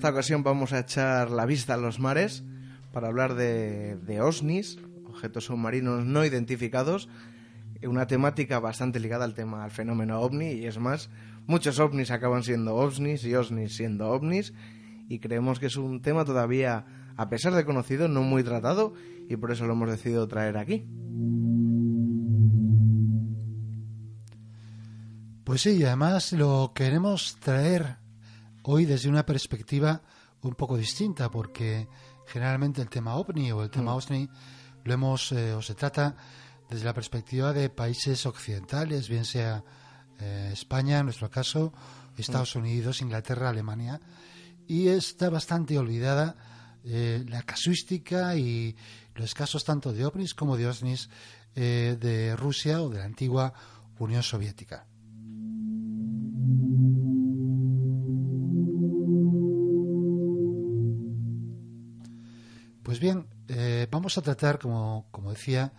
Esta ocasión vamos a echar la vista a los mares para hablar de, de OSNIs, objetos submarinos no identificados, una temática bastante ligada al tema, al fenómeno ovni, y es más, muchos ovnis acaban siendo OSNIs y OSNIs siendo ovnis, y creemos que es un tema todavía, a pesar de conocido, no muy tratado, y por eso lo hemos decidido traer aquí. Pues sí, y además lo queremos traer hoy desde una perspectiva un poco distinta, porque generalmente el tema ovni o el tema OSNI lo hemos eh, o se trata desde la perspectiva de países occidentales, bien sea eh, España, en nuestro caso, Estados Unidos, Inglaterra, Alemania, y está bastante olvidada eh, la casuística y los casos tanto de ovnis como de OSNIs de Rusia o de la antigua Unión Soviética. Pues bien, eh, vamos a tratar, como, como decía,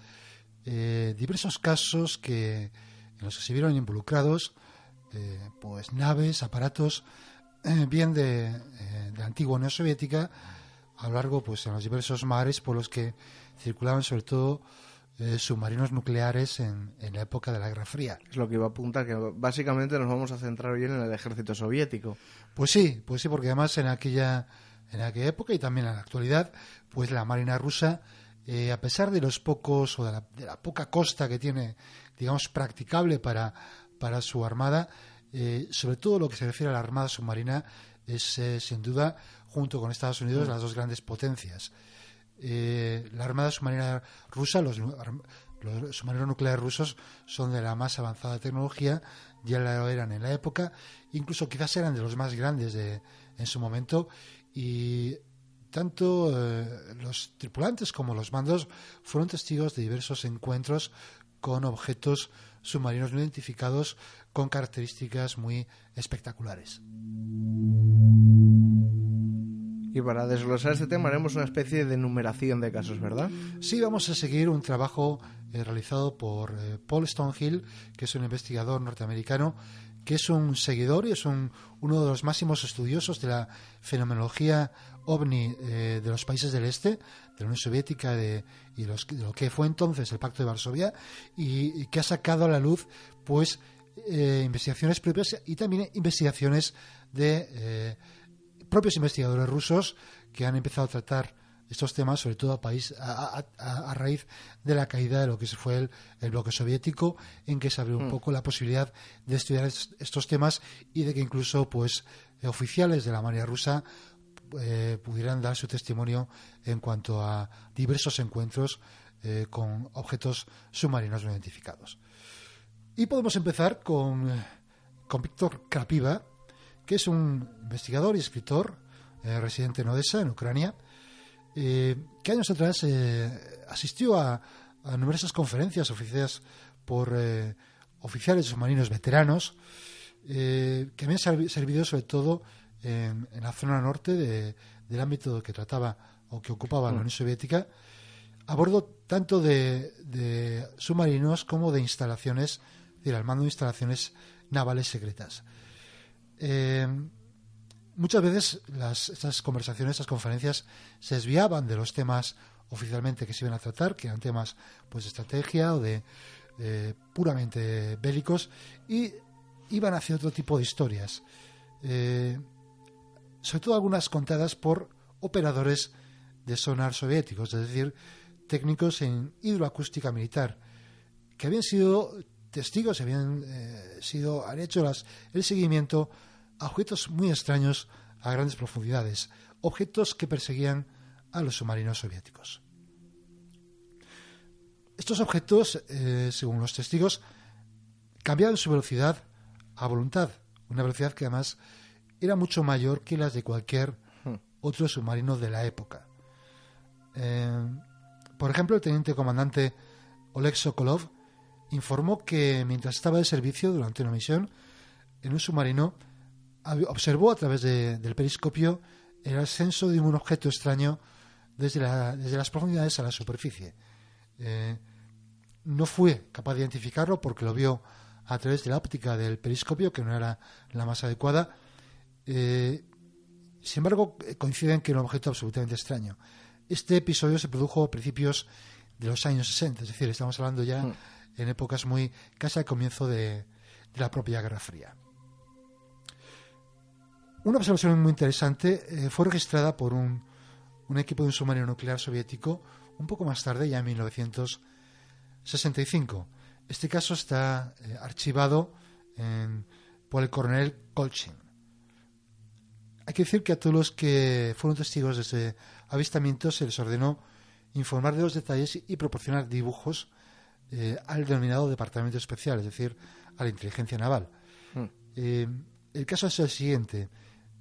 eh, diversos casos que, en los que se vieron involucrados eh, pues naves, aparatos, bien de, de, la antigua Unión Soviética, a lo largo, pues en los diversos mares por los que circulaban sobre todo submarinos nucleares en, en, la época de la Guerra Fría. Es lo que iba a apuntar, que básicamente nos vamos a centrar bien en el ejército soviético. Pues sí, pues sí, porque además en aquella en aquella época y también en la actualidad, pues la Marina rusa, eh, a pesar de los pocos o de la, de la, poca costa que tiene, digamos, practicable para, para su armada, eh, sobre todo lo que se refiere a la armada submarina, es eh, sin duda, junto con Estados Unidos, las dos grandes potencias. La armada submarina rusa, los, los submarinos nucleares rusos son de la más avanzada tecnología, ya lo eran en la época, incluso quizás eran de los más grandes de, en su momento, y tanto eh, los tripulantes como los mandos fueron testigos de diversos encuentros con objetos submarinos no identificados con características muy espectaculares. Y para desglosar este tema haremos una especie de numeración de casos, ¿verdad? Sí, vamos a seguir un trabajo eh, realizado por eh, Paul Stonehill, que es un investigador norteamericano que es un seguidor y es un, uno de los máximos estudiosos de la fenomenología ovni eh, de los países del este, de la Unión Soviética de, y de lo que fue entonces el Pacto de Varsovia, y, y que ha sacado a la luz pues eh, investigaciones propias y también investigaciones de eh, propios investigadores rusos que han empezado a tratar estos temas, sobre todo a, país, a, a, a, raíz de la caída de lo que fue el, el bloque soviético, en que se abrió un Mm. poco la posibilidad de estudiar est- estos temas y de que incluso pues eh, oficiales de la Marina rusa eh, pudieran dar su testimonio en cuanto a diversos encuentros eh, con objetos submarinos no identificados. Y podemos empezar con, con Víctor Krapiva, que es un investigador y escritor eh, residente en Odessa, en Ucrania, eh, que años atrás eh, asistió a, a, numerosas conferencias oficiadas por eh, oficiales submarinos veteranos, que habían servi- servido sobre todo en, en la zona norte de- del ámbito que trataba o que ocupaba la Unión Soviética, a bordo tanto de, de submarinos como de instalaciones, es decir, al mando de instalaciones navales secretas. Eh, muchas veces las, estas conversaciones, estas conferencias se desviaban de los temas oficialmente que se iban a tratar, que eran temas pues de estrategia o de puramente bélicos, y iban hacia otro tipo de historias. Eh, sobre todo algunas contadas por operadores de sonar soviéticos, es decir, técnicos en hidroacústica militar, que habían sido testigos, habían eh, sido, han hecho las, el seguimiento a objetos muy extraños a grandes profundidades, objetos que perseguían a los submarinos soviéticos. Estos objetos, eh, según los testigos, cambiaban su velocidad a voluntad, una velocidad que además era mucho mayor que las de cualquier hmm. otro submarino de la época. Eh, por ejemplo, el teniente comandante Oleg Sokolov informó que mientras estaba de servicio durante una misión en un submarino, observó a través del periscopio el ascenso de un objeto extraño desde, las profundidades a la superficie. Eh, no fue capaz de identificarlo porque lo vio a través de la óptica del periscopio, que no era la más adecuada. Eh, sin embargo, coinciden que era un objeto absolutamente extraño. Este episodio se produjo a principios de los años 60, es decir, estamos hablando ya hmm. en épocas muy casi al comienzo de, la propia Guerra Fría. Una observación muy interesante eh, fue registrada por un, un, equipo de un submarino nuclear soviético un poco más tarde, ya en 1965. Este caso está eh, archivado por el coronel Kolchin. Hay que decir que a todos los que fueron testigos de ese avistamiento se les ordenó informar de los detalles y proporcionar dibujos eh, al denominado Departamento Especial, es decir, a la inteligencia naval. Hmm. Eh, el caso es el siguiente.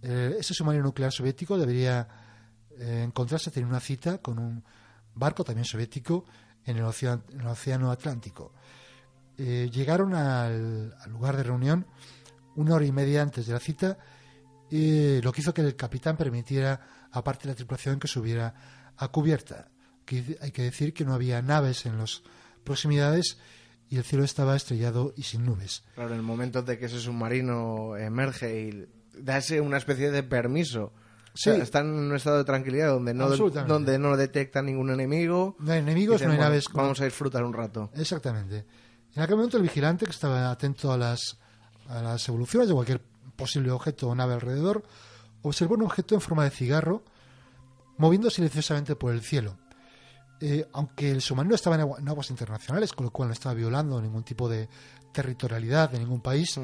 Ese submarino nuclear soviético debería encontrarse, tener una cita con un barco también soviético en el Océano, Atlántico. Eh, llegaron al, lugar de reunión una hora y media antes de la cita, lo que hizo que el capitán permitiera a parte de la tripulación que subiera a cubierta. hay que decir que no había naves en las proximidades y el cielo estaba estrellado y sin nubes. Claro, en el momento de que ese submarino emerge y dase una especie de permiso están en un estado de tranquilidad donde no, donde no detecta ningún enemigo. No hay enemigos, no hay naves. Vamos a disfrutar un rato. Exactamente. En aquel momento el vigilante, que estaba atento a las, a las evoluciones de cualquier posible objeto o nave alrededor, observó un objeto en forma de cigarro moviendo silenciosamente por el cielo. Eh, aunque el submarino estaba en, aguas internacionales, con lo cual no estaba violando ningún tipo de territorialidad de ningún país, mm.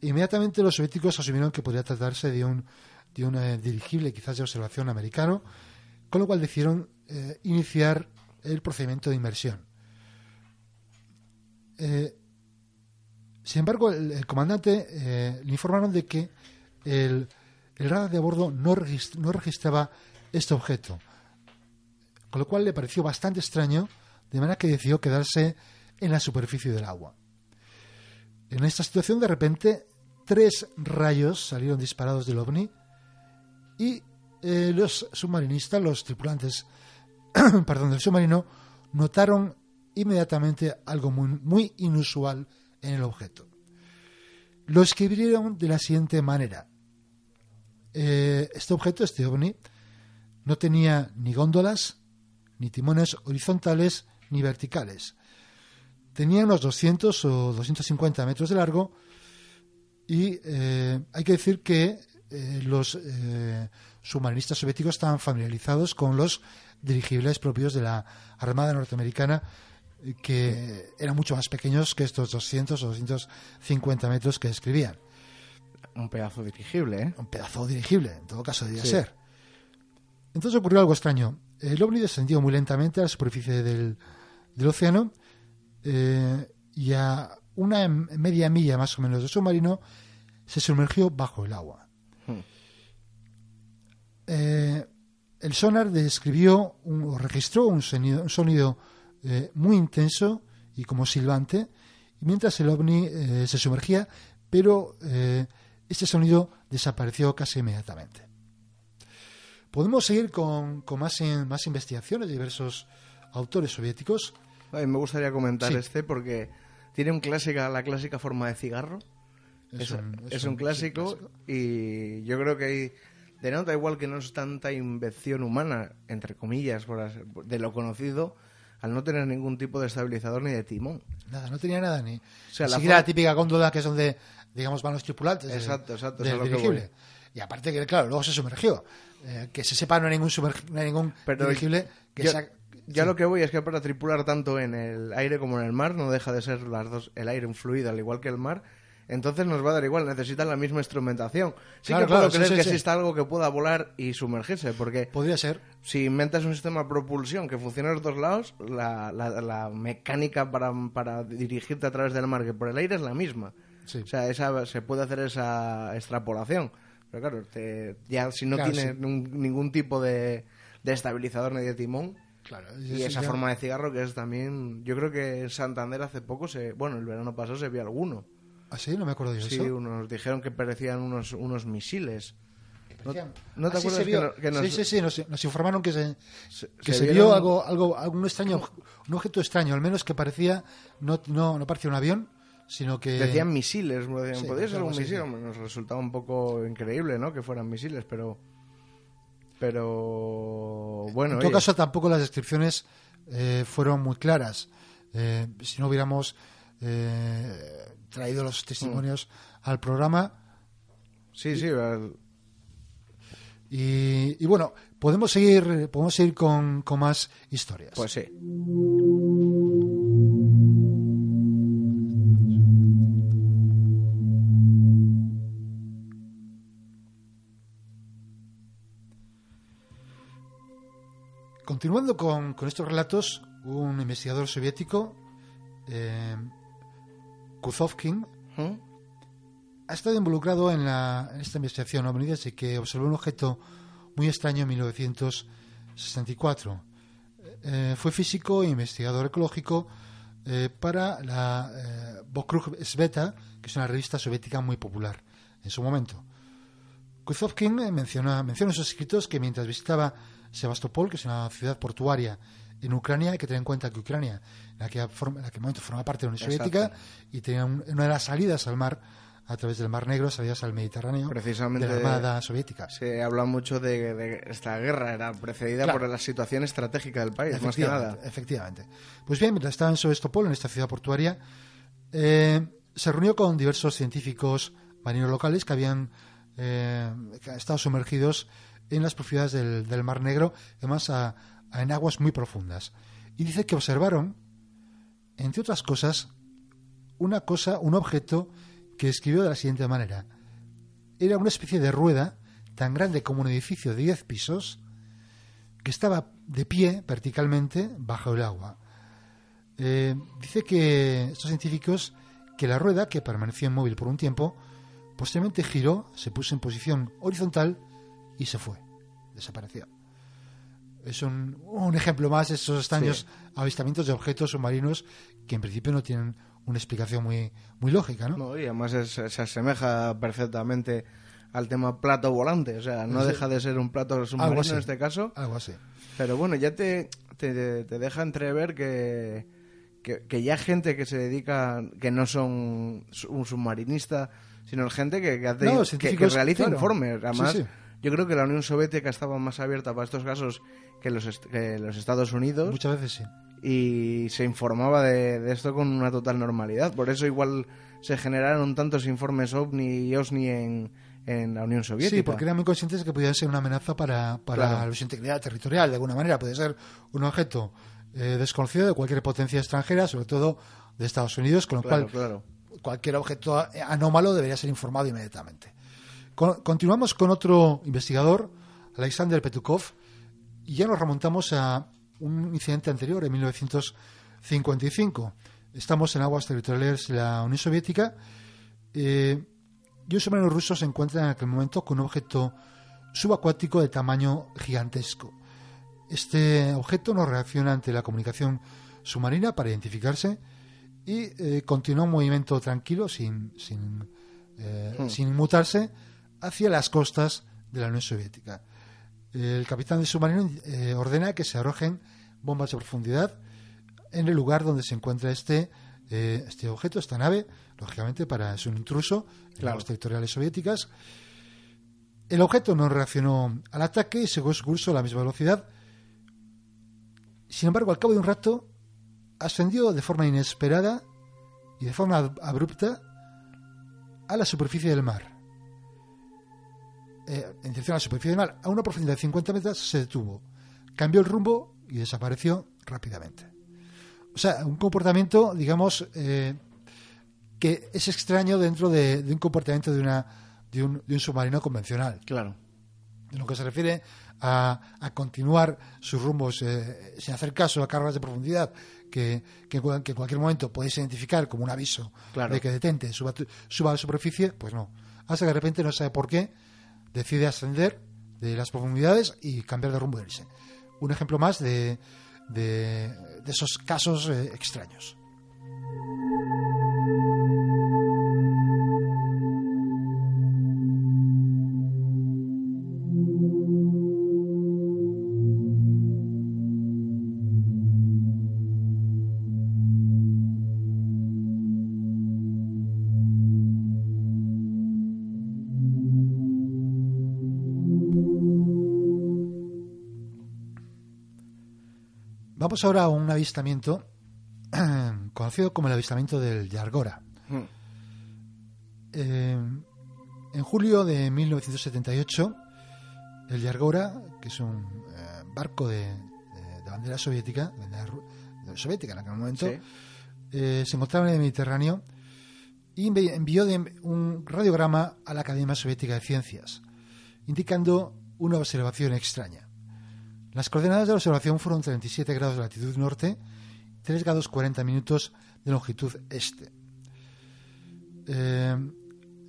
Inmediatamente los soviéticos asumieron que podría tratarse de un de un eh, dirigible quizás de observación americano, con lo cual decidieron eh, iniciar el procedimiento de inmersión. Eh, sin embargo, el, comandante le informaron de que el, radar de bordo no, no registraba este objeto, con lo cual le pareció bastante extraño, de manera que decidió quedarse en la superficie del agua. En esta situación, de repente, tres rayos salieron disparados del ovni y eh, los submarinistas, los tripulantes perdón, del submarino, notaron inmediatamente algo muy, inusual en el objeto. Lo escribieron de la siguiente manera. Eh, este objeto, este ovni, no tenía ni góndolas, ni timones horizontales, ni verticales. Tenía unos 200 o 250 metros de largo y eh, hay que decir que eh, los eh, submarinistas soviéticos estaban familiarizados con los dirigibles propios de la Armada norteamericana eh, que eran mucho más pequeños que estos 200 o 250 metros que describían. Un pedazo dirigible, ¿eh? Un pedazo dirigible, en todo caso debía ser. Entonces ocurrió algo extraño. El ovni descendió muy lentamente a la superficie del, océano y a una media milla más o menos de submarino se sumergió bajo el agua. Eh, el sonar describió o registró un sonido, eh, muy intenso y como silbante, mientras el ovni eh, se sumergía, pero este sonido desapareció casi inmediatamente. Podemos seguir con, más, más investigaciones de diversos autores soviéticos. Me gustaría comentar este porque tiene un clásica, la clásica forma de cigarro. Es, un, clásico, y yo creo que hay denota igual que no es tanta invención humana, entre comillas, de lo conocido, al no tener ningún tipo de estabilizador ni de timón. Nada, no tenía nada ni. O sea, la, la típica góndola que es donde, digamos, van los tripulantes. Exacto, exacto. Del dirigible. Y aparte que, claro, luego se sumergió. Eh, que se sepa, no hay ningún, no hay ningún dirigible que, sea, ya lo que voy es que para tripular tanto en el aire como en el mar, no deja de ser las dos, el aire un fluido al igual que el mar, entonces nos va a dar igual, necesitan la misma instrumentación. Sí Claro, que puedo claro, creer sí, que sí. exista algo que pueda volar y sumergirse, porque Podría ser. si inventas un sistema de propulsión que funcione a los dos lados, la, la- la mecánica para, para dirigirte a través del mar que por el aire es la misma. O sea, esa, se puede hacer esa extrapolación. Pero claro, te- ya si no Claro, tiene sí. nun- ningún tipo de, de estabilizador ni de timón, Claro. y esa forma de cigarro que es también... Yo creo que en Santander hace poco, se bueno, el verano pasado se vio alguno. ¿Ah, sí? No me acuerdo yo de Sí, eso. unos dijeron que parecían unos, unos misiles. ¿No, no te Ah, sí, acuerdas vio. que, no- que nos, Sí, sí, sí, nos, nos informaron que se, se- que se se, vieron- vio algo, algo, algún extraño, un objeto extraño, al menos que parecía, no, no, no parecía un avión, sino que... Decían misiles, decían, Sí, podría ser un misil, sí. nos resultaba un poco increíble, ¿no? Que fueran misiles, pero... Pero... Bueno, en todo oye, caso, tampoco las descripciones eh, fueron muy claras. Eh, si no hubiéramos eh, traído los testimonios Mm. al programa, sí, sí, al- y, y bueno, podemos seguir, podemos seguir con, con más historias. pues sí. Continuando con, con estos relatos, un investigador soviético, eh, Kuzovkin, ¿Mm? ha estado involucrado en, la, en esta investigación desde que observó un objeto muy extraño en 1964. Eh, fue físico e investigador ecológico eh, para la eh, Sveta, que es una revista soviética muy popular en su momento. Kuzovkin menciona, menciona en sus escritos que mientras visitaba Sebastopol, que es una ciudad portuaria en Ucrania, hay que tener en cuenta que Ucrania en aquel, forma- en aquel momento formaba parte de la Unión. Soviética y tenía un- una de las salidas al mar a través del Mar Negro, salidas al Mediterráneo Precisamente- de la Armada Soviética. Se habla mucho de, de esta guerra, era precedida Claro. por la situación estratégica del país, más que Efectivamente, nada. efectivamente. Pues bien, mientras estaba en Sebastopol, en esta ciudad portuaria, eh, se reunió con diversos científicos marinos locales que habían eh, estado sumergidos en las profundidades del, del Mar Negro, además a- en aguas muy profundas. Y dice que observaron, entre otras cosas, una cosa, un objeto que escribió de la siguiente manera. Era una especie de rueda tan grande como un edificio de 10 pisos, que estaba de pie verticalmente bajo el agua. Eh, dice que estos científicos que la rueda, que permaneció inmóvil por un tiempo, posteriormente giró, se puso en posición horizontal y se fue. Desapareció. Es un, un ejemplo más de esos extraños Sí. avistamientos de objetos submarinos que en principio no tienen una explicación muy, muy lógica, ¿no? No, y además es- se asemeja perfectamente al tema plato volante, o sea, no Sí. deja de ser un plato submarino en este caso, Algo así. pero bueno, ya te, te, te deja entrever que, que, que ya gente que se dedica, que no son un submarinista, sino gente que, que, hace- No, que- realiza claro. informes. Además, Sí, sí. Yo creo que la Unión Soviética estaba más abierta para estos casos que los, est- que los Estados Unidos Muchas veces sí. y se informaba de, de esto con una total normalidad. Por eso igual se generaron tantos informes OVNI y OSNI en, en la Unión Soviética. Sí, porque eran muy conscientes de que podía ser una amenaza para, para Claro. su integridad territorial, de alguna manera. Puede ser un objeto eh, desconocido de cualquier potencia extranjera, sobre todo de Estados Unidos, con lo Claro, cual claro. cualquier objeto anómalo debería ser informado inmediatamente. Con- continuamos con otro investigador, Alexander Petukov, y ya nos remontamos a un incidente anterior, en 1955. Estamos en aguas territoriales de la Unión Soviética eh, y un submarino ruso se encuentra en aquel momento con un objeto subacuático de tamaño gigantesco. Este objeto no reacciona ante la comunicación submarina para identificarse y eh, continúa un movimiento tranquilo, sin, sin, eh, Hmm. sin inmutarse, hacia las costas de la Unión Soviética. El capitán del submarino eh, ordena que se arrojen bombas de profundidad en el lugar donde se encuentra este, eh, este objeto, esta nave, lógicamente para es un intruso en Claro. aguas territoriales soviéticas. El objeto no reaccionó al ataque y siguió su curso a la misma velocidad. Sin embargo, al cabo de un rato, ascendió de forma inesperada y de forma ab- abrupta a la superficie del mar. Eh, en dirección a la superficie del mar, a una profundidad de 50 metros, se detuvo, cambió el rumbo y desapareció rápidamente. O sea, un comportamiento, digamos, eh, que es extraño dentro de, un comportamiento de, una, de, un, de un submarino convencional. Claro. En lo que se refiere a, a continuar sus rumbos eh, sin hacer caso a cargas de profundidad que, que, que, en cualquier momento podéis identificar como un aviso de que detente, suba, suba a la superficie, pues no. Hasta que de repente no sabe por qué decide ascender de las profundidades y cambiar de rumbo y irse. Un ejemplo más de, de, de esos casos eh, extraños. Vamos ahora a un avistamiento conocido como el avistamiento del Yargora. Hmm. Eh, en julio de 1978, el Yargora, que es un eh, barco de, bandera soviética, soviética en aquel momento, eh, se encontraba en el Mediterráneo y envió un radiograma a la Academia Soviética de Ciencias, indicando una observación extraña. Las coordenadas de la observación fueron 37 grados de latitud norte, 3 grados 40 minutos de longitud este. Eh,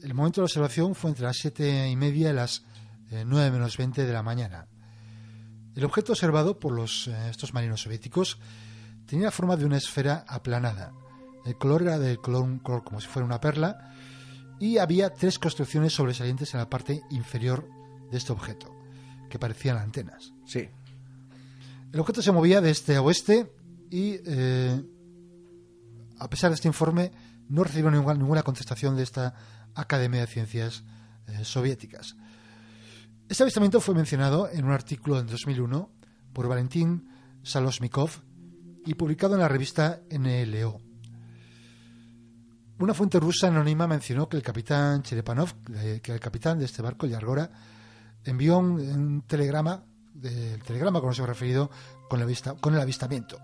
el momento de la observación fue entre las 7 y media y las 9 eh, menos 20 de la mañana. El objeto observado por los, eh, estos marinos soviéticos tenía la forma de una esfera aplanada. El color era de color, color como si fuera una perla y había tres construcciones sobresalientes en la parte inferior de este objeto, que parecían antenas. Sí. El objeto se movía de este a oeste y, eh, a pesar de este informe, no recibió ninguna, contestación de esta Academia de Ciencias eh, Soviéticas. Este avistamiento fue mencionado en un artículo en 2001 por Valentín Salosmikov y publicado en la revista NLO. Una fuente rusa anónima mencionó que el capitán Cherepanov, eh, que el capitán de este barco, Yargora, envió un telegrama del telegrama que nos hemos referido con el, con el avistamiento,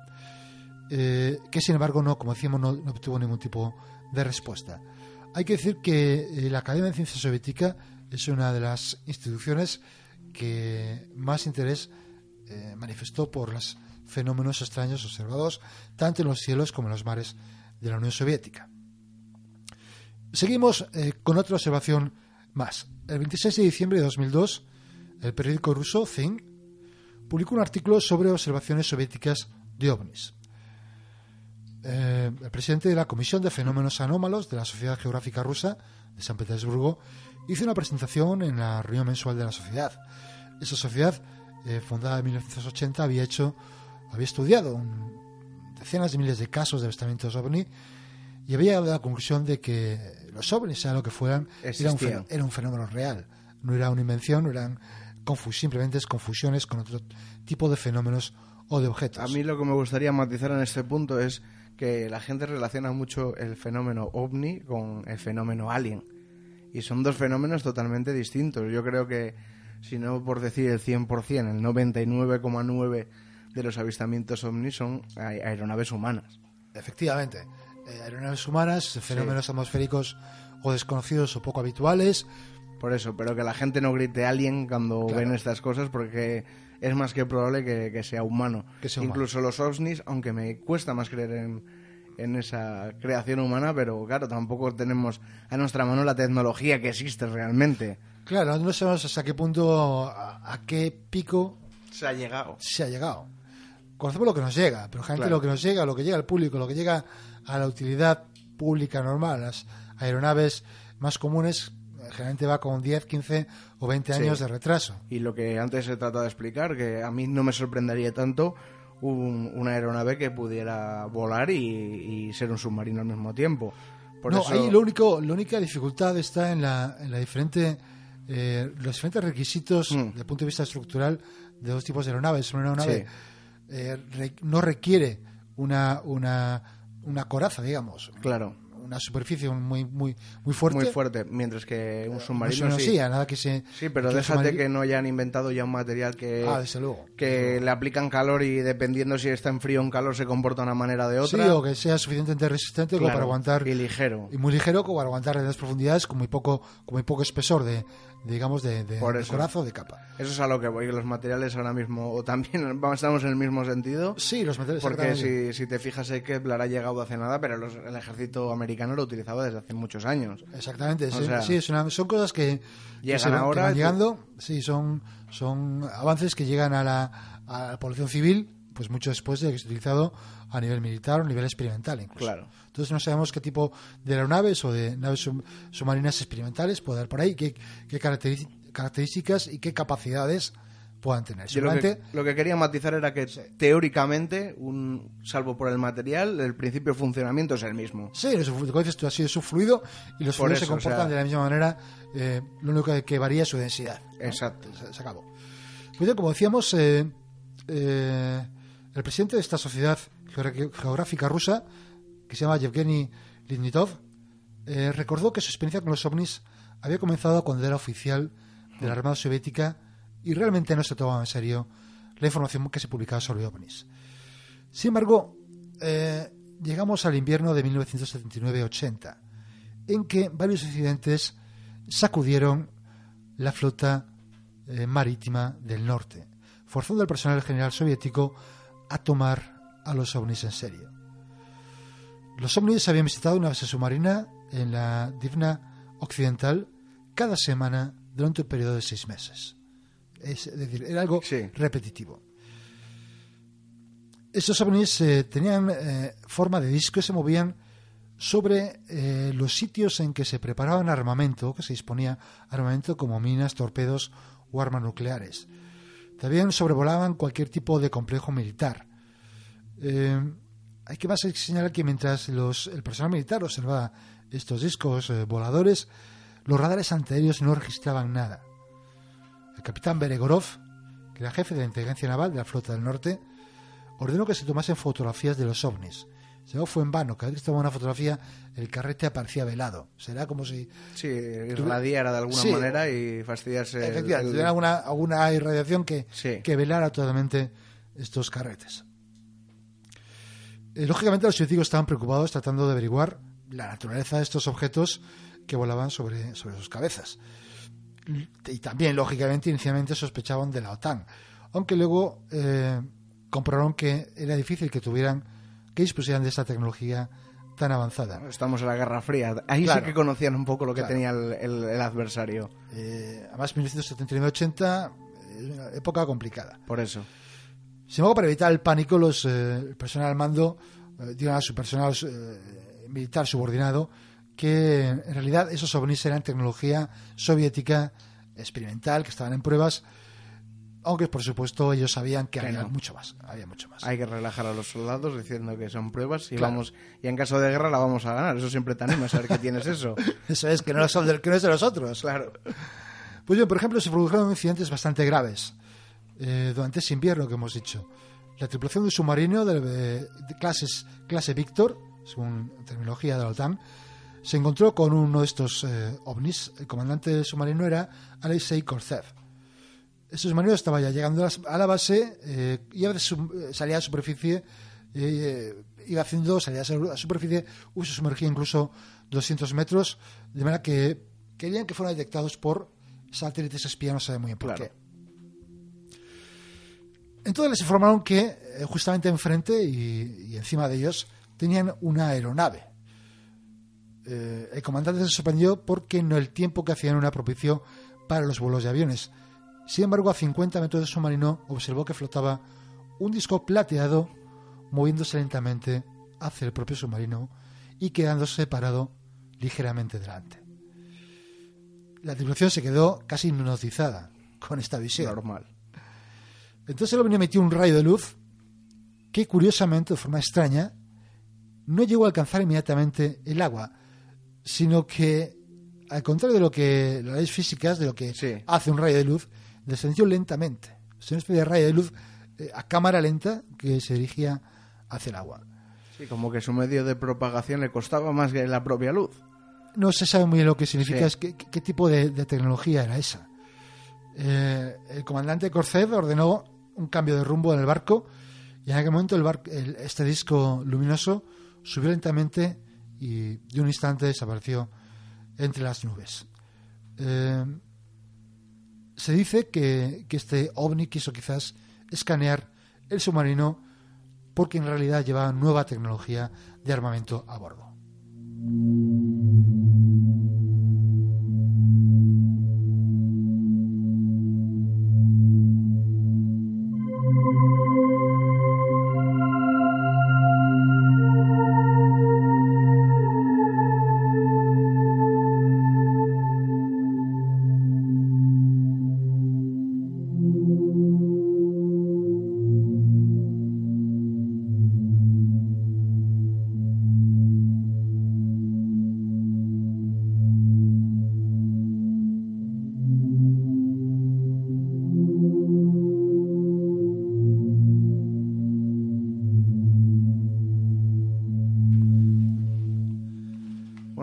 eh, que sin embargo no, como decíamos, no, obtuvo ningún tipo de respuesta. Hay que decir que eh, la Academia de Ciencia Soviética es una de las instituciones que más interés eh, manifestó por los fenómenos extraños observados tanto en los cielos como en los mares de la Unión Soviética. Seguimos con otra observación más. El 26 de diciembre de 2002, el periódico ruso Think publicó un artículo sobre observaciones soviéticas de ovnis. Eh, el presidente de la Comisión de Fenómenos Anómalos de la Sociedad Geográfica Rusa de San Petersburgo hizo una presentación en la reunión mensual de la sociedad. Esa sociedad, eh, fundada en 1980, había hecho, había estudiado decenas de miles de casos de avistamientos ovni y había llegado a la conclusión de que los ovnis, sea lo que fueran, era un, era un, fenómeno real. No era una invención, no eran simplemente es confusiones con otro tipo de fenómenos o de objetos. A mí lo que me gustaría matizar en este punto es que la gente relaciona mucho el fenómeno ovni con el fenómeno alien. Y son dos fenómenos totalmente distintos. Yo creo que, si no por decir el 100%, el 99,9% de los avistamientos ovni son aeronaves humanas. Efectivamente. Eh, aeronaves humanas, fenómenos atmosféricos o desconocidos o poco habituales, por eso, pero que la gente no grite alien cuando ven estas cosas porque es más que probable que, sea humano. Incluso los ovnis, aunque me cuesta más creer en, en esa creación humana, pero claro, tampoco tenemos a nuestra mano la tecnología que existe realmente. Claro, no sabemos hasta qué punto, a, qué pico se ha llegado. Se ha llegado. Conocemos lo que nos llega, pero gente lo que nos llega, lo que llega al público, lo que llega a la utilidad pública normal, las aeronaves más comunes, generalmente va con 10, 15 o 20 años de retraso. Y lo que antes he tratado de explicar, que a mí no me sorprendería tanto una aeronave que pudiera volar y, ser un submarino al mismo tiempo. no, ahí lo único, la única dificultad está en la, en la diferente, eh, los diferentes requisitos mm. desde el punto de vista estructural de dos tipos de aeronaves. Una aeronave eh, no requiere una, una, una coraza, digamos. Claro una superficie muy muy muy fuerte. Muy fuerte, mientras que un submarino No, sí. sí, nada que se... Sí, pero que déjate submarino- que no hayan inventado ya un material que, Ah, desde luego. que le aplican calor y dependiendo si está en frío o en calor se comporta de una manera de Sí, otra. o que sea suficientemente resistente como Claro, para aguantar... y ligero. Y muy ligero como para aguantar en las profundidades con muy poco, con muy poco espesor de, digamos, de, de, Por de eso. coraza o de capa. Eso es a lo que voy, los materiales ahora mismo, o también estamos en el mismo sentido. Sí, los materiales Porque si, si te fijas, el Kepler ha llegado hace nada, pero los- el ejército americano lo utilizaba desde hace muchos años. Exactamente, O sí, sea, sí, es una- son cosas que, que llegan se que ahora, van llegando, sí, son, son avances que llegan a la, a la población civil, pues mucho después de que se ha utilizado a nivel militar o a nivel experimental incluso. Claro. Entonces no sabemos qué tipo de aeronaves o de naves sub- submarinas experimentales puede haber por ahí, qué, características y qué capacidades puedan tener. Yo lo, que, lo que quería matizar era que teóricamente, un, salvo por el material, el principio de funcionamiento es el mismo. Sí, como dices tú, ha sido su fluido y los Por fluidos se o comportan sea- de la misma manera. eh, lo único que, varía es su densidad. ¿no? Exacto. Se, se acabó. Pues como decíamos, eh, eh, el presidente de esta sociedad geográfica rusa, que se llama Yevgeny Litnitov, eh, recordó que su experiencia con los ovnis había comenzado cuando era oficial de la Armada Soviética y realmente no se tomaba en serio la información que se publicaba sobre ovnis. Sin embargo, eh, llegamos al invierno de 1979-80, en que varios incidentes sacudieron la flota eh, marítima del norte, forzando al personal general soviético a tomar a los ovnis en serio. Los ovnis habían visitado una base submarina en la Divna Occidental cada semana durante un periodo de seis meses. Es decir, era algo Sí. repetitivo. Estos ovnis eh, tenían eh, forma de disco y se movían sobre eh, los sitios en que se preparaban armamento, que se disponía armamento como minas, torpedos o armas nucleares. También sobrevolaban cualquier tipo de complejo militar. Eh, hay que más señalar que mientras el personal militar observaba estos discos eh, voladores, los radares antiaéreos no registraban nada. El capitán Beregorov, que era jefe de la inteligencia naval de la flota del norte, ordenó que se tomasen fotografías de los ovnis. Fue en vano, cada vez que se tomaba una fotografía, el carrete aparecía velado. Será como si Sí, irradiara de alguna Sí. manera y fastidiarse. efectivamente el- tuviera alguna, alguna irradiación que, Sí. que velara totalmente estos carretes. Eh, lógicamente los científicos estaban preocupados tratando de averiguar la naturaleza de estos objetos que volaban sobre, sobre sus cabezas. Y también, lógicamente, inicialmente sospechaban de la OTAN, aunque luego eh, comprobaron que era difícil que tuvieran, que dispusieran de esta tecnología tan avanzada. Estamos en la Guerra Fría. Ahí Claro. sí que conocían un poco lo que Claro. tenía el, el- el adversario. Eh, además, 1979-80 es una época complicada. Por eso. Sin embargo, para evitar el pánico, los, eh, el personal al mando eh, dieron a su personal eh, militar subordinado que en realidad esos ovnis eran tecnología soviética experimental, que estaban en pruebas, aunque por supuesto ellos sabían que Que había no. mucho más. Había mucho más. Hay que relajar a los soldados diciendo que son pruebas y Claro. vamos y en caso de guerra la vamos a ganar. Eso siempre te anima a saber que tienes eso. Eso es que no, son del- que no es de los otros. Claro. Pues bien, por ejemplo, se produjeron incidentes bastante graves eh, durante ese invierno que hemos dicho. La tripulación de un submarino de, de clases, clase Víctor, según terminología de la OTAN, se encontró con uno de estos eh, ovnis. El comandante del submarino era Alexei Korzev. Este submarino estaba ya llegando a la- base, eh, su- eh, salía a la superficie, eh, iba haciendo, salía a la superficie, uy, se sumergía incluso 200 metros, de manera que querían que fueran detectados por satélites espía, no sabe muy bien por Claro. qué. Entonces les informaron que eh, justamente enfrente y, y encima de ellos tenían una aeronave. Eh, el comandante se sorprendió porque no el tiempo que hacían era propicio para los vuelos de aviones. Sin embargo, a 50 metros del submarino observó que flotaba un disco plateado moviéndose lentamente hacia el propio submarino y quedándose separado ligeramente delante. La tripulación se quedó casi hipnotizada con esta visión. Normal. Entonces el ovni emitió un rayo de luz que, curiosamente, de forma extraña, no llegó a alcanzar inmediatamente el agua, sino que, al contrario de lo que las leyes físicas, de lo que Sí. hace un rayo de luz, descendió lentamente. Es una especie de rayo de luz eh, a cámara lenta que se dirigía hacia el agua. Y como que su medio de propagación le costaba más que la propia luz. No se sabe muy bien lo que significa, es qué, qué tipo de, de, tecnología era esa. Eh, el comandante Corced ordenó un cambio de rumbo en el barco y en aquel momento el bar, el, este disco luminoso subió lentamente y de un instante desapareció entre las nubes. Eh, se dice que, que, este ovni quiso quizás escanear el submarino porque en realidad llevaba nueva tecnología de armamento a bordo.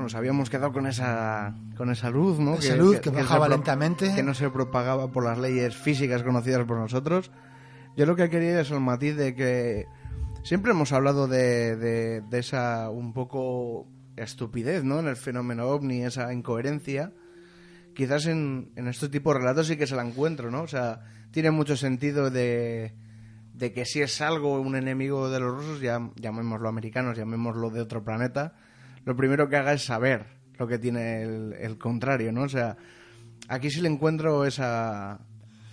Nos habíamos quedado con esa con esa luz, ¿no? Esa que, luz que, que bajaba que lentamente. Que no se propagaba por las leyes físicas conocidas por nosotros. Yo lo que quería es el matiz de que siempre hemos hablado de, de, de esa un poco estupidez, ¿no? En el fenómeno ovni, esa incoherencia. Quizás en, en este tipo de relatos sí que se la encuentro, ¿no? O sea, tiene mucho sentido de, de que si es algo, un enemigo de los rusos, ya, llamémoslo americanos, llamémoslo de otro planeta, lo primero que haga es saber lo que tiene el, el contrario, ¿no? O sea, aquí sí le encuentro esa,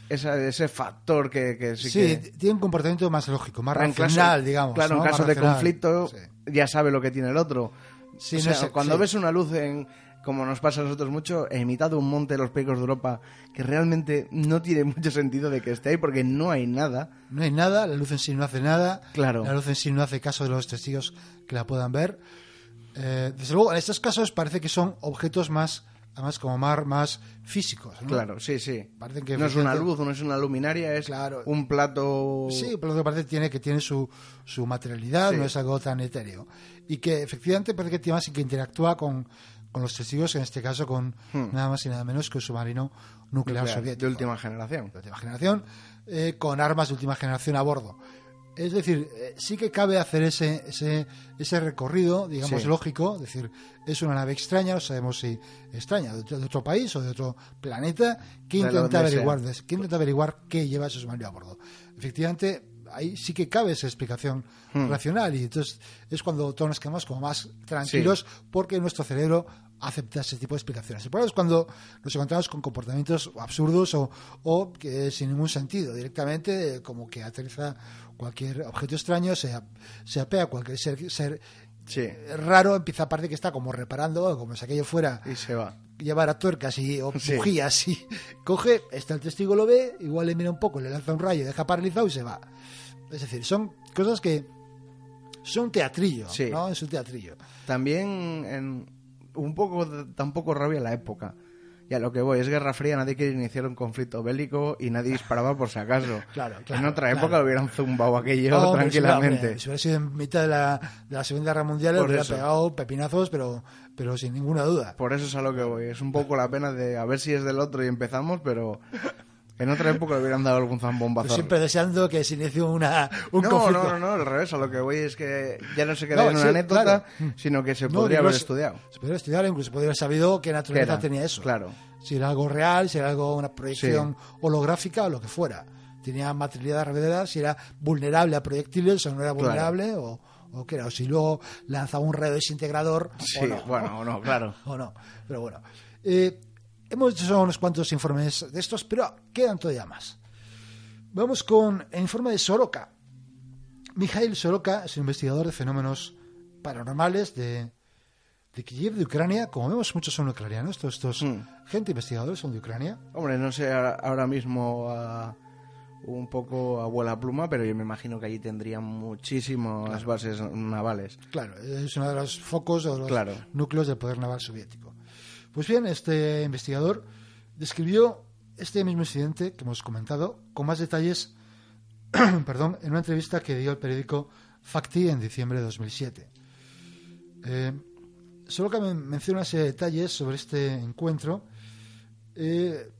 esa ese factor que, que sí, sí que... tiene un comportamiento más lógico, más racional, caso, digamos. Claro, ¿no? en caso más de racional. conflicto Sí. ya sabe lo que tiene el otro. Sí, o sea, no sé, cuando ves una luz en como nos pasa a nosotros mucho, en mitad de un monte de los picos de Europa, que realmente no tiene mucho sentido de que esté ahí porque no hay nada. No hay nada, la luz en sí no hace nada, Claro. la luz en sí no hace caso de los testigos que la puedan ver. Eh, desde luego, en estos casos parece que son objetos más, además como más, más físicos. ¿no? Claro, sí, sí. Parece que no es una luz, no es una luminaria, es Claro. un plato. Sí, pero lo que parece que tiene que tiene su, su materialidad, Sí. no es algo tan etéreo. Y que efectivamente parece que tiene más y que interactúa con, con los testigos, en este caso con Hmm. nada más y nada menos que un submarino nuclear, nuclear, soviético. de última generación. de última generación, eh, con armas de última generación a bordo. Es decir, eh, sí que cabe hacer ese, ese, ese recorrido, digamos, Sí. lógico. Es decir, es una nave extraña, no sabemos si extraña, de otro, de otro país o de otro planeta, que De intenta averiguar, que intenta averiguar qué lleva ese submarino a bordo. Efectivamente, ahí sí que cabe esa explicación Hmm. racional y entonces es cuando todos nos quedamos como más tranquilos porque nuestro cerebro acepta ese tipo de explicaciones. El problema es cuando nos encontramos con comportamientos absurdos o, o que sin ningún sentido, directamente eh, como que aterriza cualquier objeto extraño, se, se apea a cualquier ser, ser Sí. raro, empieza a parecer que está como reparando, como si aquello fuera Y se va. llevar a tuercas y o Sí. bujías y coge, está el testigo lo ve, igual le mira un poco, le lanza un rayo, deja paralizado y se va. Es decir, son cosas que son teatrillo, Sí. ¿no? Es un teatrillo. También en un poco tampoco rabia la época. Y a lo que voy, es Guerra Fría, nadie quiere iniciar un conflicto bélico y nadie disparaba por si acaso. Claro, en claro, otra claro. época lo hubieran zumbado aquello si tranquilamente. hombre, Si hubiera sido en mitad de la, de la Segunda Guerra Mundial, Por hubiera eso. pegado pepinazos, pero, pero sin ninguna duda. Por eso es a lo que voy. Es un poco la pena de a ver si es del otro y empezamos, pero en otra época le hubieran dado algún zambombazo. Yo siempre deseando que se inicie una, un no, conflicto. no, no, no, al revés. A lo que voy es que ya no se queda No, en una sí, anécdota, claro. sino que se No, podría haber estudiado. Se podría estudiar, incluso podría haber sabido qué ¿Qué naturaleza era? tenía eso. Claro. Si era algo real, si era algo, una proyección holográfica o lo que fuera. Tenía materialidad gravedad, si era vulnerable a proyectiles o no era Claro. vulnerable o, o qué era. O si luego lanzaba un rayo desintegrador Sí, o no. bueno, o no, claro. o no. Pero bueno. Eh, hemos hecho unos cuantos informes de estos, pero quedan todavía más. Vamos con el informe de Soroka. Mikhail Soroka es un investigador de fenómenos paranormales de, de Kiev, de Ucrania. Como vemos, muchos son ucranianos. Estos, estos Hmm. gente investigadores son de Ucrania. Hombre, no sé ahora mismo a- un poco abuela pluma, pero yo me imagino que allí tendrían muchísimas bases navales. Claro, es uno de los focos o los Claro. núcleos del poder naval soviético. Pues bien, este investigador describió este mismo incidente que hemos comentado con más detalles, perdón, en una entrevista que dio el periódico Facti en diciembre de 2007. Eh, solo que me menciona ese detalles sobre este encuentro, eh,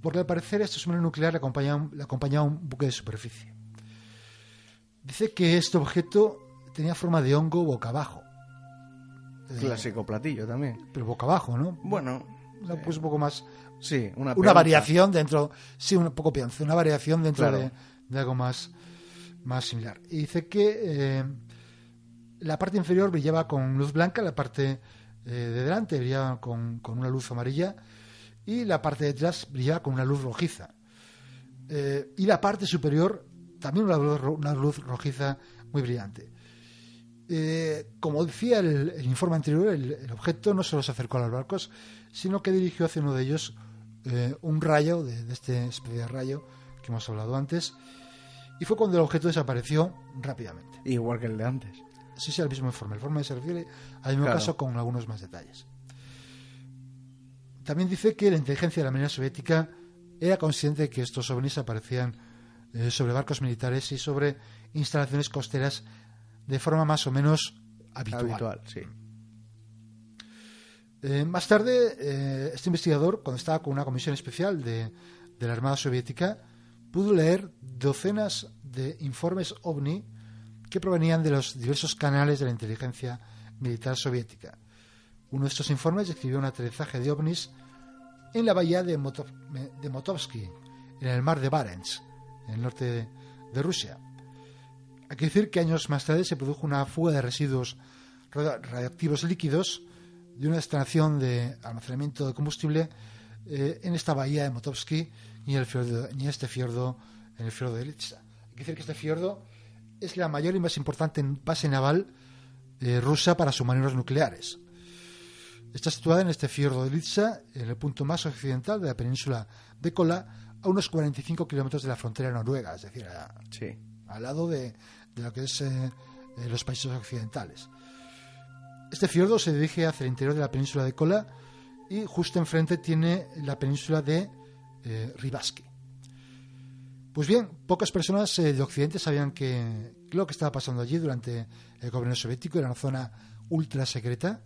porque al parecer este submarino nuclear le acompañaba, le un buque de superficie. Dice que este objeto tenía forma de hongo boca abajo. Clásico platillo también. pero boca abajo, ¿no? Bueno, pues un poco más. sí, una, variación dentro. Sí, un poco peonza, una variación dentro Claro. de, de algo más, más similar. Y dice que eh, la parte inferior brillaba con luz blanca, la parte eh, de delante brillaba con, con una luz amarilla y la parte de atrás brillaba con una luz rojiza. Eh, y la parte superior también una luz, una luz rojiza muy brillante. Eh, como decía el, el informe anterior, el, el objeto no solo se acercó a los barcos, sino que dirigió hacia uno de ellos eh, un rayo, de, de este especie de rayo que hemos hablado antes, y fue cuando el objeto desapareció rápidamente. Igual que el de antes. Sí, sí, al mismo informe. El informe se refiere al mismo Claro. caso con algunos más detalles. También dice que la inteligencia de la Marina Soviética era consciente de que estos ovnis aparecían eh, sobre barcos militares y sobre instalaciones costeras de forma más o menos habitual. Habitual, sí. Eh, más tarde, eh, este investigador, cuando estaba con una comisión especial de, de la Armada Soviética, pudo leer docenas de informes ovni que provenían de los diversos canales de la inteligencia militar soviética. Uno de estos informes describió un aterrizaje de ovnis en la bahía de, Motov- de Motovsky, en el mar de Barents, en el norte de, de Rusia. Hay que decir que años más tarde se produjo una fuga de residuos radio- radioactivos líquidos de una instalación de almacenamiento de combustible eh, en esta bahía de Motovsky y en, el fiordo, este fiordo, en el fiordo de Litsa. Hay que decir que este fiordo es la mayor y más importante base naval eh, rusa para submarinos nucleares. Está situada en este fiordo de Litsa, en el punto más occidental de la península de Kola, a unos 45 kilómetros de la frontera noruega, es decir, a- Sí. al lado de, de lo que es eh, eh, los países occidentales. Este fiordo se dirige hacia el interior de la península de Kola y justo enfrente tiene la península de eh, Ribaski. Pues bien, pocas personas eh, de Occidente sabían que lo que estaba pasando allí durante el gobierno soviético era una zona ultra secreta,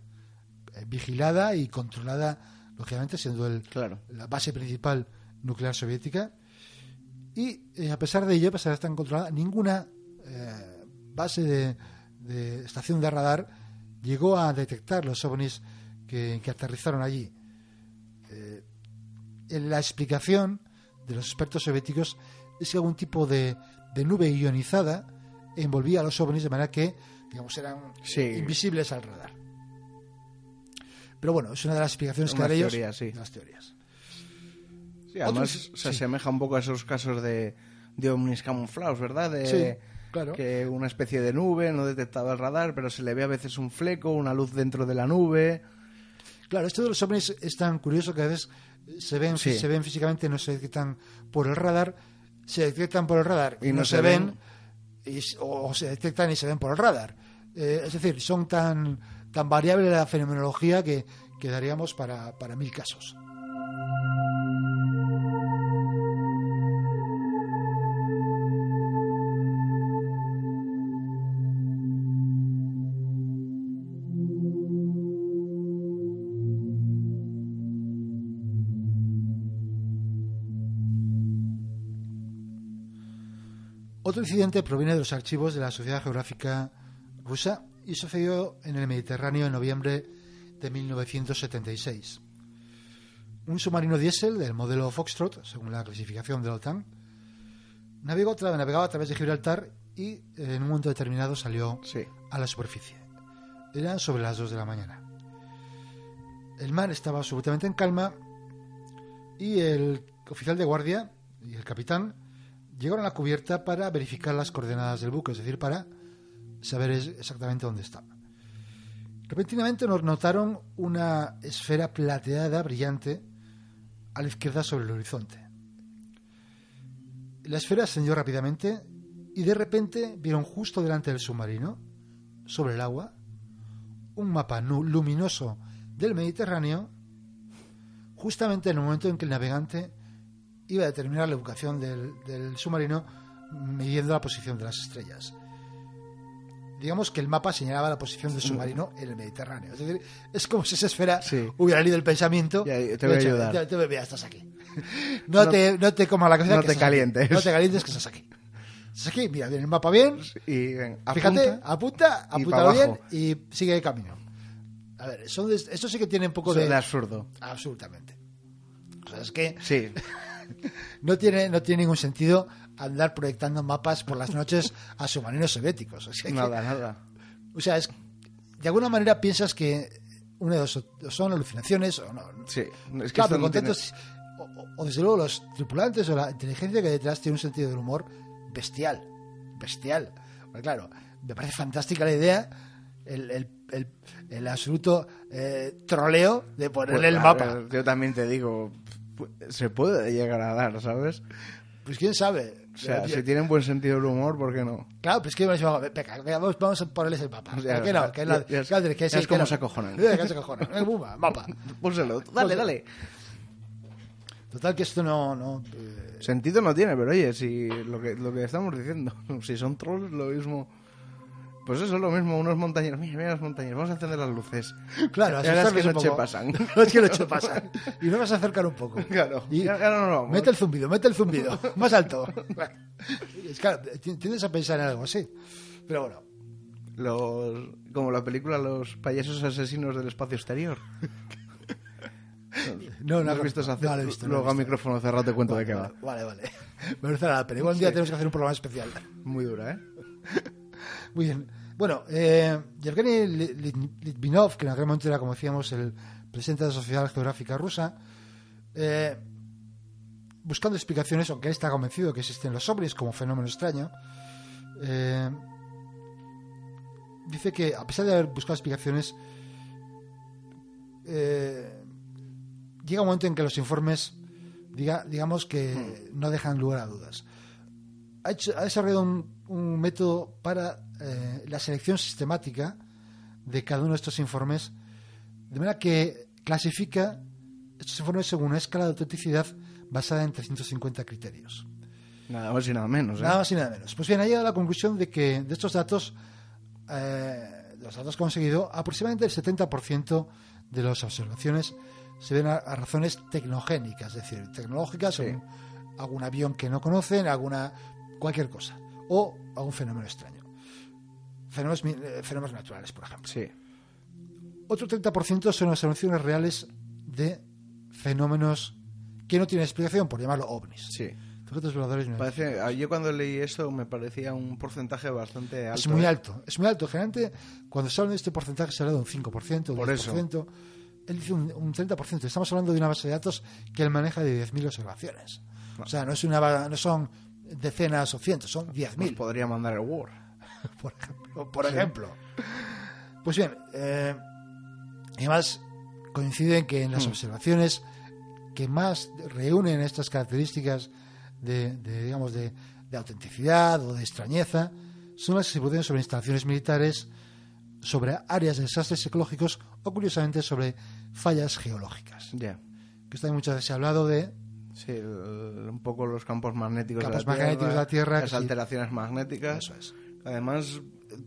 eh, vigilada y controlada, lógicamente, siendo el, Claro. la base principal nuclear soviética. Y eh, a pesar de ello, a pesar de estar controlada, ninguna eh, base de, de estación de radar llegó a detectar los ovnis que, que aterrizaron allí. Eh, en la explicación de los expertos soviéticos es que algún tipo de, de nube ionizada envolvía a los ovnis de manera que, digamos, eran Sí. invisibles al radar. Pero bueno, es una de las explicaciones que ellos. teorías, sí. de las teorías. Sí, además Otros- se asemeja un poco a esos casos de, de ovnis camuflados, ¿verdad? De, Sí, claro. Que una especie de nube no detectaba el radar, pero se le ve a veces un fleco, una luz dentro de la nube. Claro, esto de los ovnis es tan curioso que a veces se ven, Sí. se ven físicamente, no se detectan por el radar, se detectan por el radar Y no se ven. y o se detectan y se ven por el radar. Eh, es decir, son tan, tan variable la fenomenología que, que daríamos para, para mil casos. Otro incidente proviene de los archivos de la Sociedad Geográfica Rusa y sucedió en el Mediterráneo en noviembre de 1976. Un submarino diésel del modelo Foxtrot, según la clasificación de la OTAN, navegó, navegaba a través de Gibraltar y eh, en un momento determinado salió Sí. a la superficie. Eran sobre las 2 de la mañana. El mar estaba absolutamente en calma y el oficial de guardia y el capitán llegaron a la cubierta para verificar las coordenadas del buque, es decir, para saber exactamente dónde estaba. Repentinamente nos notaron una esfera plateada brillante a la izquierda sobre el horizonte. La esfera ascendió rápidamente y de repente vieron justo delante del submarino, sobre el agua, un mapa luminoso del Mediterráneo, justamente en el momento en que el navegante iba a determinar la ubicación del, del submarino midiendo la posición de las estrellas. digamos que el mapa señalaba la posición del submarino en el Mediterráneo. Es decir, es como si esa esfera Sí. hubiera leído el pensamiento. Y ahí te voy a ayudar. Te, te estás aquí. No, te, no te comas la cabeza. no que te aquí. calientes. No te calientes que estás aquí. Estás aquí, mira, viene el mapa bien. Y ven, Fíjate, apunta. apunta, apúntalo bien y sigue de camino. A ver, eso, de- esto sí que tiene un poco Eso de... de absurdo. Absolutamente. O sea, es que Sí, no tiene, no tiene ningún sentido andar proyectando mapas por las noches a submarinos soviéticos. O sea, que- nada, nada. o sea, es, de alguna manera piensas que una de dos son alucinaciones o no. Sí, es que Claro, no tiene- o, desde luego los tripulantes o la inteligencia que hay detrás tiene un sentido del humor bestial. Bestial. Porque claro, me parece fantástica la idea, el, el, el- el absoluto eh, troleo de ponerle Pues, el mapa. ver, yo también te digo, se puede llegar a dar, ¿sabes? Pues quién sabe. O sea, si tienen buen sentido del humor, ¿por qué no? Claro, pues que vamos, vamos a ponerles el mapa. Que no, que no, que es como se acojonan. Que se acojonan. Eh, mapa. Pónselo, dale, dale. Total que esto no... no eh, Sentido no tiene, pero oye, si lo que, lo que estamos diciendo, si son trolls, lo mismo. Pues eso es lo mismo, unos montañeros. Mira, mira las montañas, vamos a encender las luces. claro, ahora es que noche pasan. es que noche pasan. Y nos vas a acercar un poco. Claro, Y ya- ya no mete el zumbido, mete el zumbido. Más alto. Es claro, ti- tiendes a pensar en algo así. Pero bueno. Los, como la película Los payasos asesinos del espacio exterior. No, no, ¿No has no, visto esa no visto, no he Luego a visto. micrófono cerrado te cuento de qué va. Vale, vale. Me parece la pena. Igual un día tenemos que hacer un programa especial. Muy dura, ¿eh? Muy bien. Bueno, eh, Yevgeny Li- Li- Litvinov, que en aquel momento era, como decíamos, el presidente de la Sociedad Geográfica Rusa, eh, buscando explicaciones, aunque él está convencido de que existen los ovnis como fenómeno extraño, eh, dice que a pesar de haber buscado explicaciones, eh, llega un momento en que los informes, diga, digamos que no dejan lugar a dudas. Ha, hecho- ha desarrollado un, un método para eh, la selección sistemática de cada uno de estos informes, de manera que clasifica estos informes según una escala de autenticidad basada en 350 criterios. Nada más y nada menos, ¿eh? Nada más y nada menos. Pues bien, ha llegado a la conclusión de que de estos datos, eh, de los datos conseguidos, aproximadamente el 70% de las observaciones se ven a, a razones tecnogénicas, es decir, tecnológicas, Sí. algún avión que no conocen, alguna cualquier cosa, o algún fenómeno extraño. Fenómenos, eh, fenómenos naturales, por ejemplo. Sí. Otro 30% son observaciones reales de fenómenos que no tienen explicación, por llamarlo ovnis. Sí. Objetos voladores no Parece, a- yo cuando leí eso me parecía un porcentaje bastante alto. Es muy ¿eh? alto, es muy alto. Generalmente, cuando se habla de este porcentaje, se habla de un 5%, un Por 10%. Él dice un, un 30%. Estamos hablando de una base de datos que él maneja de 10.000 observaciones. O sea, no, es una, no son decenas o cientos, son Nos 10.000, podría mandar el Word. por ejemplo. Por ejemplo. Pues bien, eh, además coinciden que en las Mm. observaciones que más reúnen estas características de, de, digamos, de, de autenticidad o de extrañeza son las que se producen sobre instalaciones militares, sobre áreas de desastres ecológicos o, curiosamente, sobre fallas geológicas. Ya. Que hay muchas veces hablado de Sí, el- un poco los campos magnéticos Campos de la magnéticos de la Tierra, las sí. alteraciones magnéticas. Eso es. Además,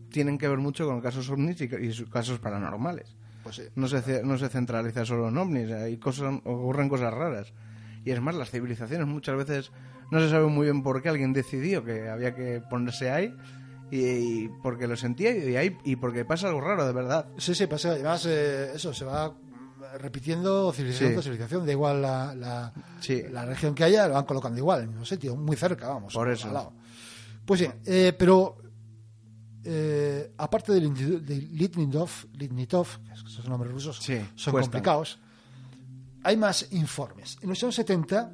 tienen que ver mucho con casos ovnis y, casos paranormales. Pues sí. No se, no se centraliza solo en ovnis, hay cosas, ocurren cosas raras. Y es más, las civilizaciones muchas veces no se sabe muy bien por qué alguien decidió que había que ponerse ahí y, y porque lo sentía y, ahí, y porque pasa algo raro, de verdad. Sí, sí, pasa. Además, eh, eso se va repitiendo civilización Sí. tras civilización. Da igual la, la, Sí. la región que haya, lo van colocando igual, en el mismo sitio, muy cerca, vamos. Por eso. al lado. Pues bien, eh, pero eh, aparte de Litnitov, que esos nombres rusos Sí, son complicados, hay más informes. En los años 70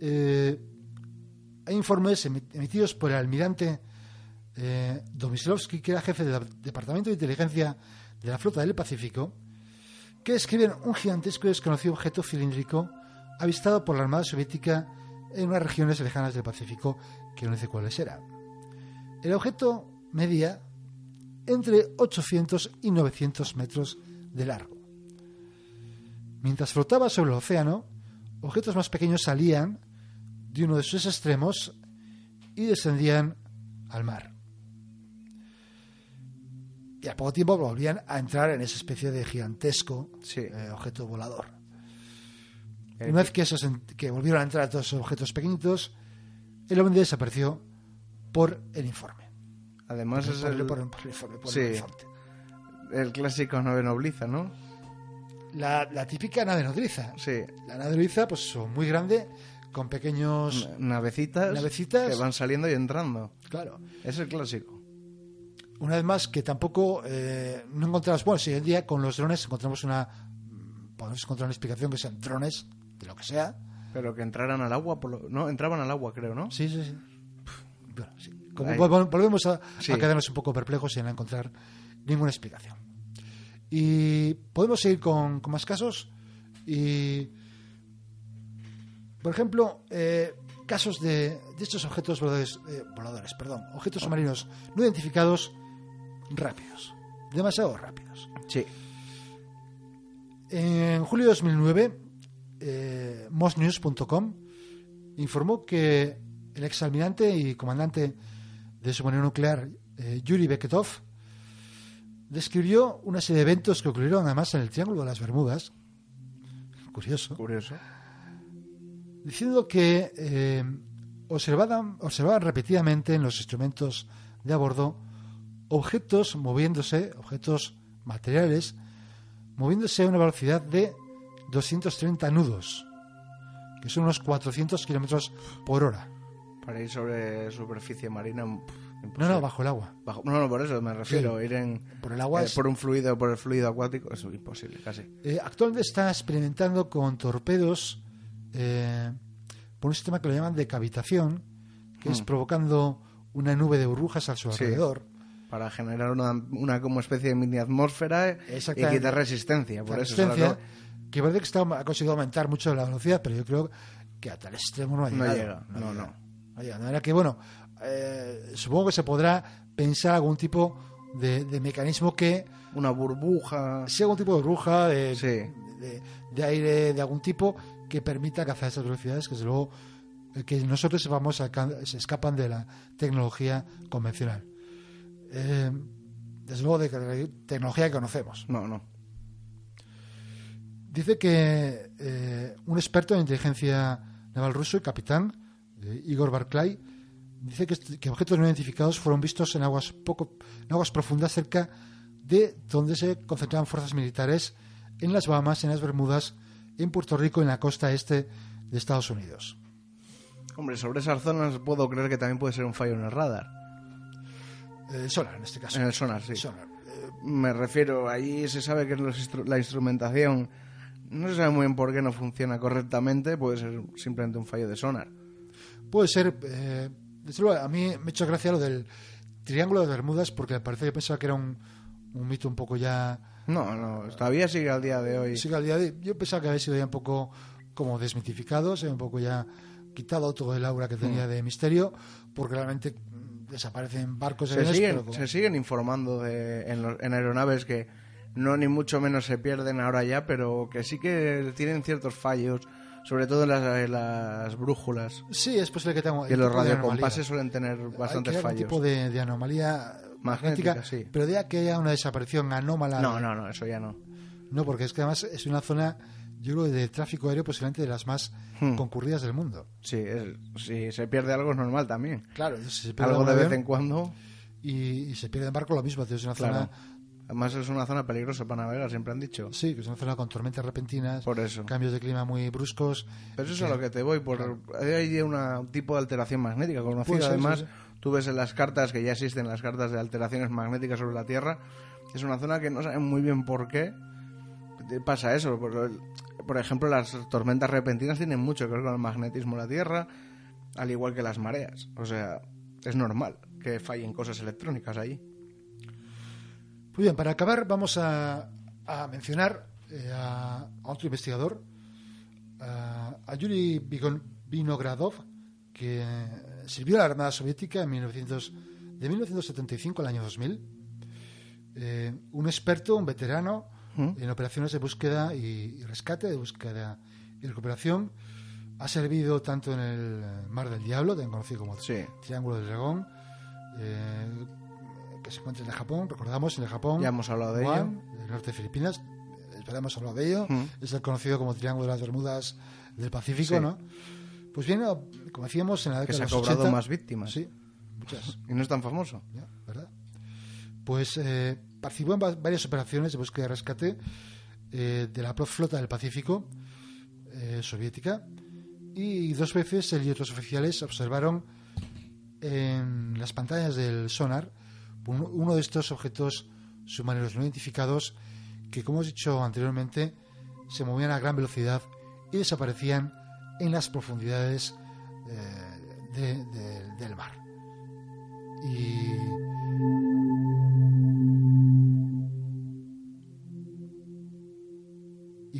eh, hay informes emi- emitidos por el almirante eh, Domislovsky, que era jefe del Departamento de Inteligencia de la Flota del Pacífico, que describen un gigantesco y desconocido objeto cilíndrico avistado por la Armada Soviética en unas regiones lejanas del Pacífico, que no dice cuáles eran. El objeto medía entre 800 y 900 metros de largo. Mientras flotaba sobre el océano, objetos más pequeños salían de uno de sus extremos y descendían al mar. Y a poco tiempo volvían a entrar en esa especie de gigantesco Sí. eh, objeto volador. Eh, Una vez que, esos, que volvieron a entrar todos esos objetos pequeñitos, el hombre desapareció por el informe. Además es por, el, por- por el informe, Sí. el informe. el clásico nave nobliza, ¿no? La, la típica nave nodriza. Sí. La nave nodriza, pues son muy grande, con pequeños... Navecitas, Navecitas. que van saliendo y entrando. Claro. Es el clásico. Una vez más, que tampoco eh, no encontramos... Bueno, si hoy en día con los drones encontramos una... Podemos encontrar una explicación que sean drones, de lo que sea. Pero que entraran al agua, por lo- no, entraban al agua, creo, ¿no? Sí, sí, sí. Bueno, sí. Como vol- volvemos a, quedarnos un poco perplejos sin encontrar ninguna explicación. Y podemos seguir con, con más casos. Y, por ejemplo, eh, casos de, de estos objetos voladores, eh, voladores, perdón, objetos submarinos no identificados rápidos, demasiado rápidos. Sí. En julio de 2009, eh, mosnews.com informó que el exalmirante y comandante de submarino nuclear eh, Yuri Beketov describió una serie de eventos que ocurrieron además en el Triángulo de las Bermudas. Curioso. Curioso. Diciendo que eh, observaban, observaban repetidamente en los instrumentos de a bordo objetos moviéndose, objetos materiales, moviéndose a una velocidad de 230 nudos, que son unos 400 kilómetros por hora. Para ir sobre superficie marina. pff, No, imposible. no, bajo el agua. Bajo- no, no, por eso me refiero. Ir en. Por el agua eh, es- por un fluido, por el fluido acuático, es imposible, casi. Eh, actualmente está experimentando con torpedos eh, por un sistema que lo llaman de cavitación, que es Hmm. provocando una nube de burbujas a su Sí. alrededor. Para generar una, una como especie de mini atmósfera y quitar resistencia. Por La eso. resistencia, que- parece que está, ha conseguido aumentar mucho la velocidad, pero yo creo que a tal extremo no ha No llegado. llega, no, no. ha llegado. De manera que, bueno, eh, supongo que se podrá pensar algún tipo de, de mecanismo que Una burbuja. sea algún tipo de bruja, de, Sí. de, de aire de algún tipo que permita cazar esas velocidades que desde luego que nosotros sepamos se escapan de la tecnología convencional. Eh, desde luego de tecnología que conocemos. No, no. Dice que eh, un experto en inteligencia naval ruso y capitán, eh, Igor Barclay, dice que, que objetos no identificados fueron vistos en aguas poco en aguas profundas cerca de donde se concentraban fuerzas militares en las Bahamas, en las Bermudas, en Puerto Rico, en la costa este de Estados Unidos. Hombre, sobre esas zonas puedo creer que también puede ser un fallo en el radar. Eh, sonar, en este caso. En el sonar, sí. Sonar. Eh, Me refiero, allí se sabe que los instru- la instrumentación no se sabe muy bien por qué no funciona correctamente, puede ser simplemente un fallo de sonar. puede ser. eh, a mí me ha hecho gracia lo del Triángulo de Bermudas porque me parece que pensaba que era un, un mito un poco ya. No, no, todavía sigue al día de hoy. Sí, que al día de- yo pensaba que había sido ya un poco como desmitificado, se había un poco ya quitado todo el aura que tenía Hmm. de misterio, porque realmente mm, desaparecen barcos se, aviones, siguen, se siguen informando de, en, en aeronaves que no ni mucho menos se pierden ahora ya, pero que sí que tienen ciertos fallos, sobre todo en las, en las brújulas. Sí, es posible que tenga Y los radiocompases suelen tener Hay que bastantes algún fallos. tipo de, de anomalía Magnética, magnética, sí. pero de que haya una desaparición anómala. No, no, no, eso ya no. No, porque es que además es una zona, yo creo, de tráfico aéreo posiblemente de las más Hmm. concurridas del mundo. Sí, es- si se pierde algo es normal también. Claro, si se pierde Algo de vez en cuando. y, y se pierde en barco lo mismo, es una Claro. zona, Además es una zona peligrosa para navegar, siempre han dicho. sí, que es una zona con tormentas repentinas, Por eso. cambios de clima muy bruscos. Pero eso es que- a lo que te voy. Por, Hay una- un tipo de alteración magnética conocida. Puede ser, Además, sí, tú ves en las cartas que ya existen las cartas de alteraciones magnéticas sobre la Tierra. Es una zona que no saben muy bien por qué pasa eso. Por, ejemplo, las tormentas repentinas tienen mucho que ver con el magnetismo de la Tierra, al igual que las mareas. O sea, es normal que fallen cosas electrónicas allí. Muy bien, para acabar vamos a, a mencionar eh, a, otro investigador, a, a Yuri Vinogradov, que sirvió a la Armada Soviética en 1900, de 1975 al año 2000. Eh, un experto, un veterano ¿Mm? en operaciones de búsqueda y, rescate, de búsqueda y recuperación. Ha servido tanto en el Mar del Diablo, también conocido como Sí. Triángulo del Dragón, eh, que se encuentra en el Japón, recordamos, en el Japón. Ya hemos hablado de Guam, el norte de Filipinas, ya hemos hablado de ello. Mm. Es el conocido como Triángulo de las Bermudas del Pacífico, Sí. ¿no? Pues bien, como decíamos, en la Que década se ha de los cobrado 80, más víctimas. Sí, muchas. Y no es tan famoso. Ya, ¿verdad? Pues eh, participó en va- varias operaciones de búsqueda y rescate eh, de la flota del Pacífico eh, soviética y dos veces él y otros oficiales observaron en las pantallas del sonar uno, de estos objetos submarinos no identificados que, como hemos dicho anteriormente, se movían a gran velocidad y desaparecían en las profundidades eh, de- de- del mar. Y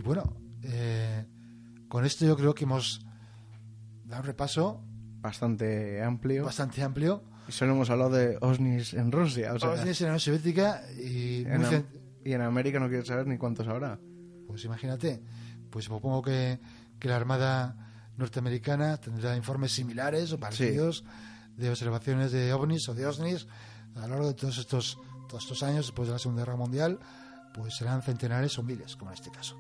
Y bueno, eh, con esto yo creo que hemos dado un repaso Bastante amplio. bastante amplio. Y solo hemos hablado de OSNIs en Rusia. O sea, tienes en la Unión Soviética y, en muy Am- cen- y en América no quieres saber ni cuántos habrá. pues imagínate, pues supongo que, que la Armada norteamericana tendrá informes similares o parecidos de observaciones de ovnis o de osnis a lo largo de todos estos, todos estos años después de la Segunda Guerra Mundial, pues serán centenares o miles, como en este caso.